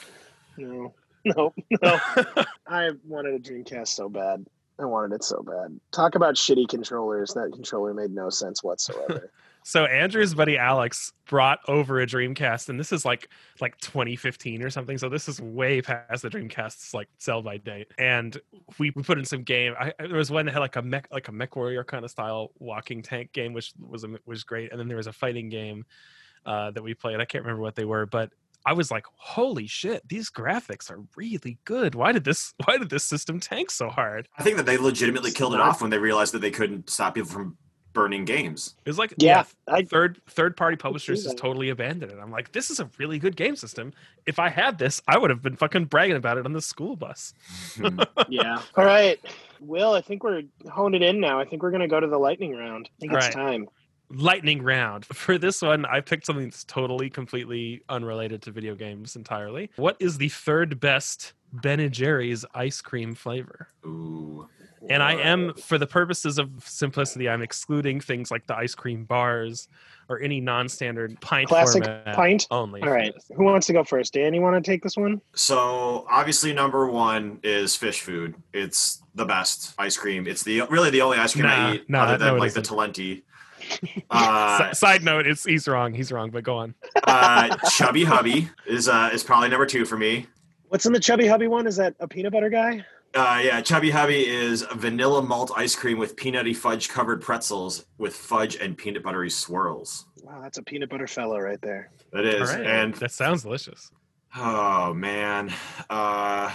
no, no, no. I wanted a Dreamcast so bad. I wanted it so bad. Talk about shitty controllers. That controller made no sense whatsoever. So Andrew's buddy Alex brought over a Dreamcast, and this is like like 2015 or something. So this is way past the Dreamcast's like sell by date. And we, we put in some game. I, there was one that had like a mech like a mech warrior kind of style walking tank game, which was a, was great. And then there was a fighting game uh, that we played. I can't remember what they were, but I was like, "Holy shit! These graphics are really good. Why did this Why did this system tank so hard?" I think that they legitimately killed it off when they realized that they couldn't stop people from burning games. It was like yeah, I third third party publishers see just totally abandoned it. I'm like, this is a really good game system. If I had this, I would have been fucking bragging about it on the school bus. Hmm. yeah. All right, Will. I think we're honed it in now. I think we're gonna go to the lightning round. I think All it's right. time. Lightning round. For this one, I picked something that's totally, completely unrelated to video games entirely. What is the third best Ben and Jerry's ice cream flavor? Ooh. And I am, for the purposes of simplicity, I'm excluding things like the ice cream bars or any non-standard pint Classic pint? only. All for right. this. Who wants to go first? Dan, you want to take this one? So obviously, number one is Phish Food. It's the best ice cream. It's the really the only ice cream Nah, I eat nah, other than no, like the isn't. Talenti. Uh, S- side note: It's he's wrong. He's wrong. But go on. uh, Chubby Hubby is uh, is probably number two for me. What's in the chubby hubby one? Is that a peanut butter guy? Uh, yeah, Chubby Hubby is vanilla malt ice cream with peanutty fudge covered pretzels with fudge and peanut buttery swirls. Wow, that's a peanut butter fellow right there. That is, right. and that sounds delicious. oh man, uh,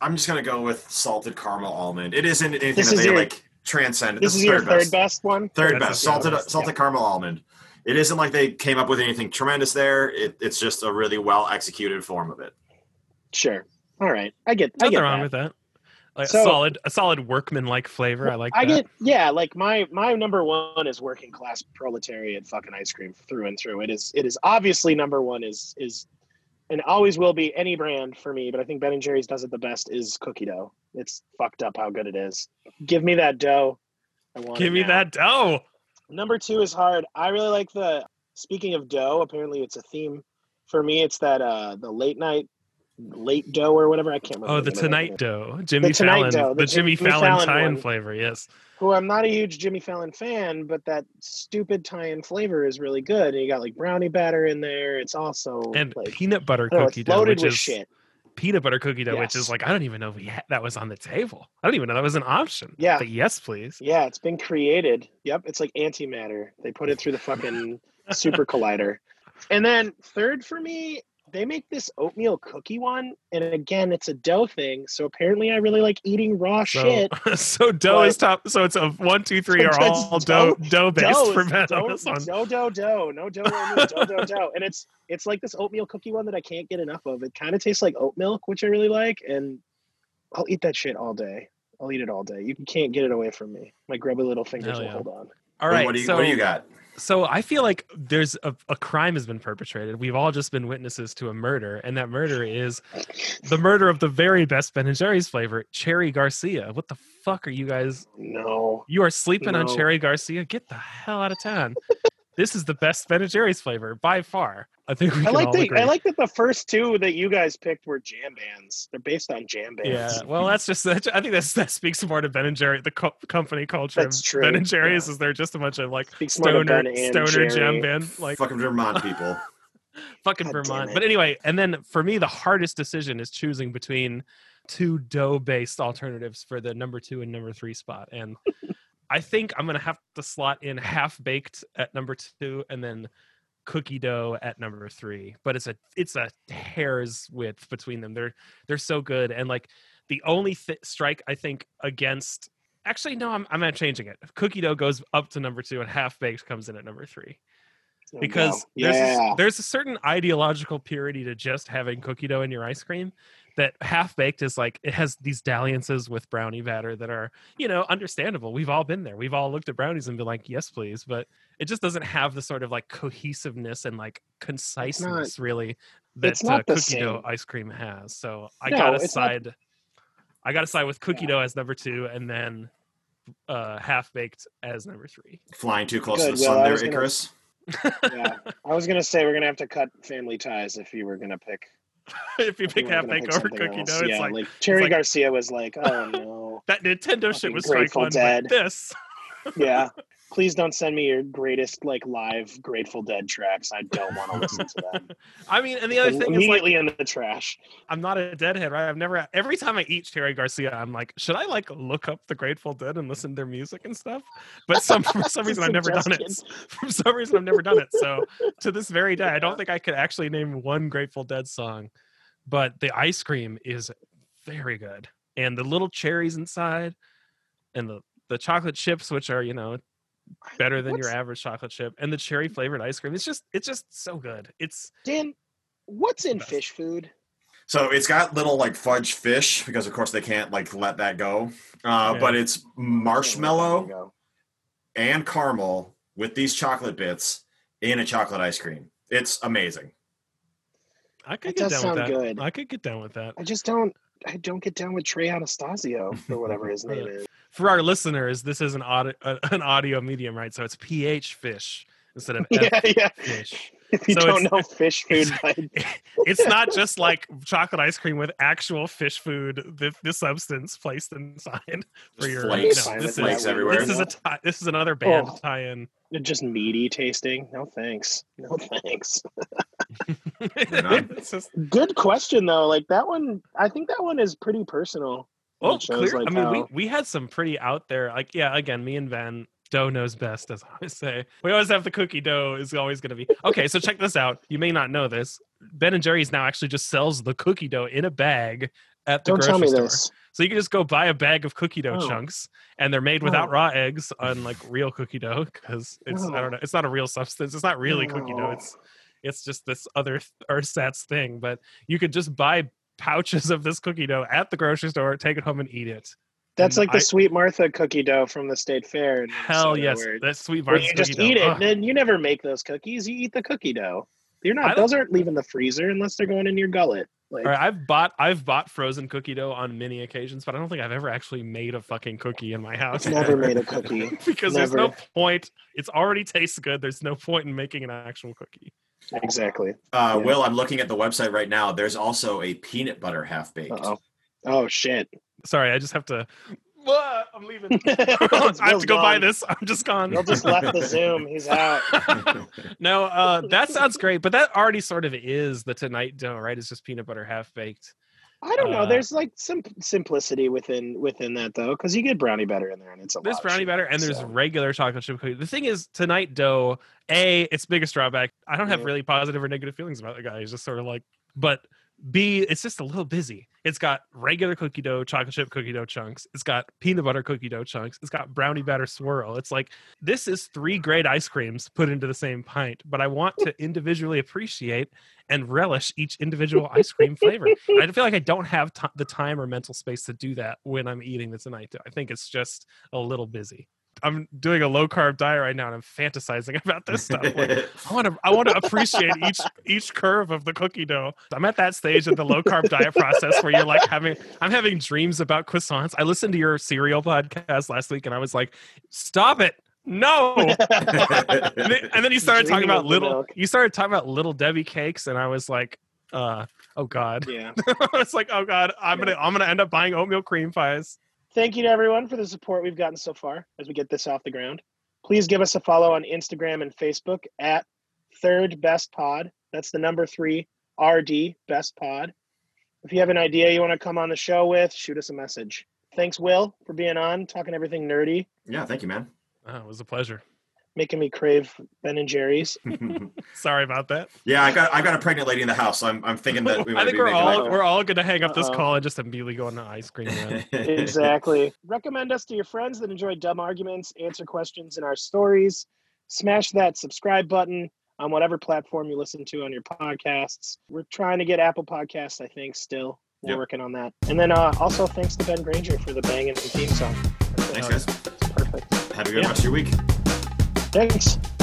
I'm just gonna go with salted caramel almond. It isn't anything This that is they your- like transcend. This, is your third best one. Third That's best, salted best, salted yeah. caramel almond. It isn't like they came up with anything tremendous there. It, it's just a really well executed form of it. Sure. All right. I get. I get wrong that. with that. Like So- a solid, a solid workman-like flavor. I like. I that. get. Yeah, like my my number one is working class proletariat fucking ice cream through and through. It is. It is obviously number one is is, and always will be any brand for me. But I think Ben and Jerry's does it the best. Is cookie dough. It's fucked up how good it is. Give me that dough. I want. Give me now. that dough. Number two is hard. I really like the. Speaking of dough, apparently it's a theme for me. It's that uh the late night, late dough or whatever. I can't remember. Oh, the it. Tonight Dough, Jimmy Tonight Fallon, Dough, the, the Jimmy, Jimmy Fallon, Fallon tie-in one. flavor. Yes, Who I'm not a huge Jimmy Fallon fan, but that stupid tie-in flavor is really good. And you got like brownie batter in there. It's also and like peanut butter know, cookie it's dough, loaded which with is shit. Peanut butter cookie dough, which is like I don't even know if we had, that was on the table. I don't even know that was an option. Yeah. but yes, please. Yeah, it's been created. Yep, it's like antimatter. They put it through the fucking super collider. And then third for me, they make this oatmeal cookie one, and again, it's a dough thing. So apparently, I really like eating raw So, shit. so dough is top. So it's a one, two, three are all dough dough- dough based dough, for is- Ben dough, on this one. dough, dough, dough, no dough, oatmeal, dough, dough, dough, and it's it's like this oatmeal cookie one that I can't get enough of. It kind of tastes like oat milk, which I really like, and I'll eat that shit all day. I'll eat it all day. You can't get it away from me. My grubby little fingers Hell will yeah. hold on. All right, what do you so what do you got? So I feel like there's a, a crime has been perpetrated. We've all just been witnesses to a murder, and that murder is the murder of the very best Ben and Jerry's flavor, Cherry Garcia. What the fuck are you guys? No. You are sleeping on Cherry Garcia. Get the hell out of town. this is the best Ben and Jerry's flavor by far. I think we I can like all that. agree. I like that the first two that you guys picked were jam bands. They're based on jam bands. Yeah, well, that's just. That's, I think that's that speaks more to Ben and Jerry, the co- company culture. That's true, Ben and Jerry's yeah. is they're just a bunch of like Speaks stoner, stoner Jerry. jam band, like Fucking Vermont people. fucking God Vermont. But anyway, and then for me, the hardest decision is choosing between two dough-based alternatives for the number two and number three spot, and I think I'm gonna have to slot in half baked at number two, and then cookie dough at number three. But it's a it's a hair's width between them. They're they're so good, and like the only th- strike I think against. Actually, no, I'm I'm not changing it. Cookie dough goes up to number two, and half baked comes in at number three. Oh, because no. there's yeah, a, there's a certain ideological purity to just having cookie dough in your ice cream that half baked is like it has these dalliances with brownie batter that are you know understandable we've all been there we've all looked at brownies and been like yes please but it just doesn't have the sort of like cohesiveness and like conciseness really that it's not uh, the cookie dough ice cream has so i No, gotta it's not- side i gotta side with cookie Yeah. dough as number two and then uh half baked as number three Flying too close Good, to the Will, sun I there, was gonna- Icarus. yeah. I was gonna say we're gonna have to cut family ties if you were gonna pick. if you pick you were half baked over cookie else. dough it's like like Cherry like- Garcia was like, "Oh no, that Nintendo shit was strike Grateful one, Dead. but this yeah." Please don't send me your greatest like live Grateful Dead tracks. I don't want to listen to them. I mean, and the other thing is like immediately in the trash. I'm not a deadhead, right? I've never every time I eat Cherry Garcia, I'm like, should I like look up the Grateful Dead and listen to their music and stuff? But some for some reason I've never done it. For some reason I've never done it. So to this very day, I don't think I could actually name one Grateful Dead song. But the ice cream is very good. And the little cherries inside and the the chocolate chips, which are, you know, better than your average chocolate chip, and the cherry flavored ice cream. It's just it's just so good. It's Dan, what's in Best. Phish Food? So it's got little like fudge fish because of course they can't like let that go. Uh, Yeah. But it's marshmallow and caramel with these chocolate bits in a chocolate ice cream. It's amazing. I could It get does down with that. good. I could get down with that. I just don't. I don't get down with Trey Anastasio or whatever his name is. For our listeners, this is an audio, uh, an audio medium, right? So it's pH fish instead of Yeah, yeah. fish. If you So don't know Phish Food, by It's not just like chocolate ice cream with actual fish food, the, the substance placed inside for Just your flakes, fine No, this flakes is, everywhere. This is a tie, this is another band Oh. tie-in. just meaty tasting. No thanks. No thanks. not. Good question though. Like that one, I think that one is pretty personal. Oh, clear. like, I mean, we, how- we had some pretty out there. Like, yeah, again, me and Van, dough knows best, as I always say. We always have the cookie dough is always going to be okay. So check this out. You may not know this. Ben and Jerry's now actually just sells the cookie dough in a bag at the Don't grocery store. this. So you can just go buy a bag of cookie dough Oh. chunks, and they're made without Oh. raw eggs, unlike real cookie dough, because it's I oh. don't know, it's not a real substance. It's not really cookie dough. It's it's just this other th- ersatz thing. But you could just buy pouches of this cookie dough at the grocery store, take it home, and eat it. That's And like the Sweet Martha cookie dough from the state fair. Hell yes, where- that's sweet Martha. You just cookie eat it. Ugh. Then you never make those cookies. You eat the cookie dough. You're not. Those aren't leaving the freezer unless they're going in your gullet. Like right, I've bought I've bought frozen cookie dough on many occasions, but I don't think I've ever actually made a fucking cookie in my house. never made a cookie. because there's no point. It's already tastes good. There's no point in making an actual cookie. Exactly. Uh, Yeah. Will, I'm looking at the website right now. There's also a peanut butter half baked. Oh. Shit. Sorry, I just have to. What? I'm leaving. I have to go buy this. I'm just gone. Will just left the Zoom. He's out. no, uh, that sounds great, but that already sort of is the tonight dough, right? It's just peanut butter half baked. I don't know. Uh, There's like some simplicity within within that though, because you get brownie batter in there, and it's a There's brownie batter and there's regular chocolate chip cookie. The thing is, tonight dough, a its biggest drawback. I don't have Yeah. really positive or negative feelings about the guy. He's just sort of like, but B, it's just a little busy. It's got regular cookie dough, chocolate chip cookie dough chunks. It's got peanut butter cookie dough chunks. It's got brownie batter swirl. It's like this is three great ice creams put into the same pint, but I want to individually appreciate and relish each individual ice cream flavor. I feel like I don't have ti the time or mental space to do that when I'm eating the tonight. I think it's just a little busy. I'm doing a low carb diet right now and I'm fantasizing about this stuff. Like, I want to I want to appreciate each each curve of the cookie dough. I'm at that stage of the low carb diet process where you're like having I'm having dreams about croissants. I listened to your cereal podcast last week and I was like, "Stop it. No." and, then, and then you started talking about little milk. you started talking about little Debbie cakes and I was like, uh, oh god. Yeah. it's like, oh god, I'm Yeah. going to I'm going to end up buying oatmeal cream pies. Thank you to everyone for the support we've gotten so far as we get this off the ground. Please give us a follow on Instagram and Facebook at Third Best Pod. That's the number three RD Best Pod. If you have an idea you want to come on the show with, shoot us a message. Thanks, Will, for being on, talking everything nerdy, yeah, thank you, man. Oh, it was a pleasure. Making me crave Ben and Jerry's. Sorry about that. yeah, I got I got a pregnant lady in the house. So I'm I'm thinking that we I might think be we're all that- we're all going to hang up this Uh-oh. call and just immediately go into ice cream. Man. exactly. Recommend us to your friends that enjoy dumb arguments, answer questions in our stories. Smash that subscribe button on whatever platform you listen to on your podcasts. We're trying to get Apple Podcasts, I think, still. We're Yep. working on that. And then uh, also thanks to Ben Granger for the banging theme song. Thanks, guys. It's perfect. Have a good Yeah. rest of your week. Thanks.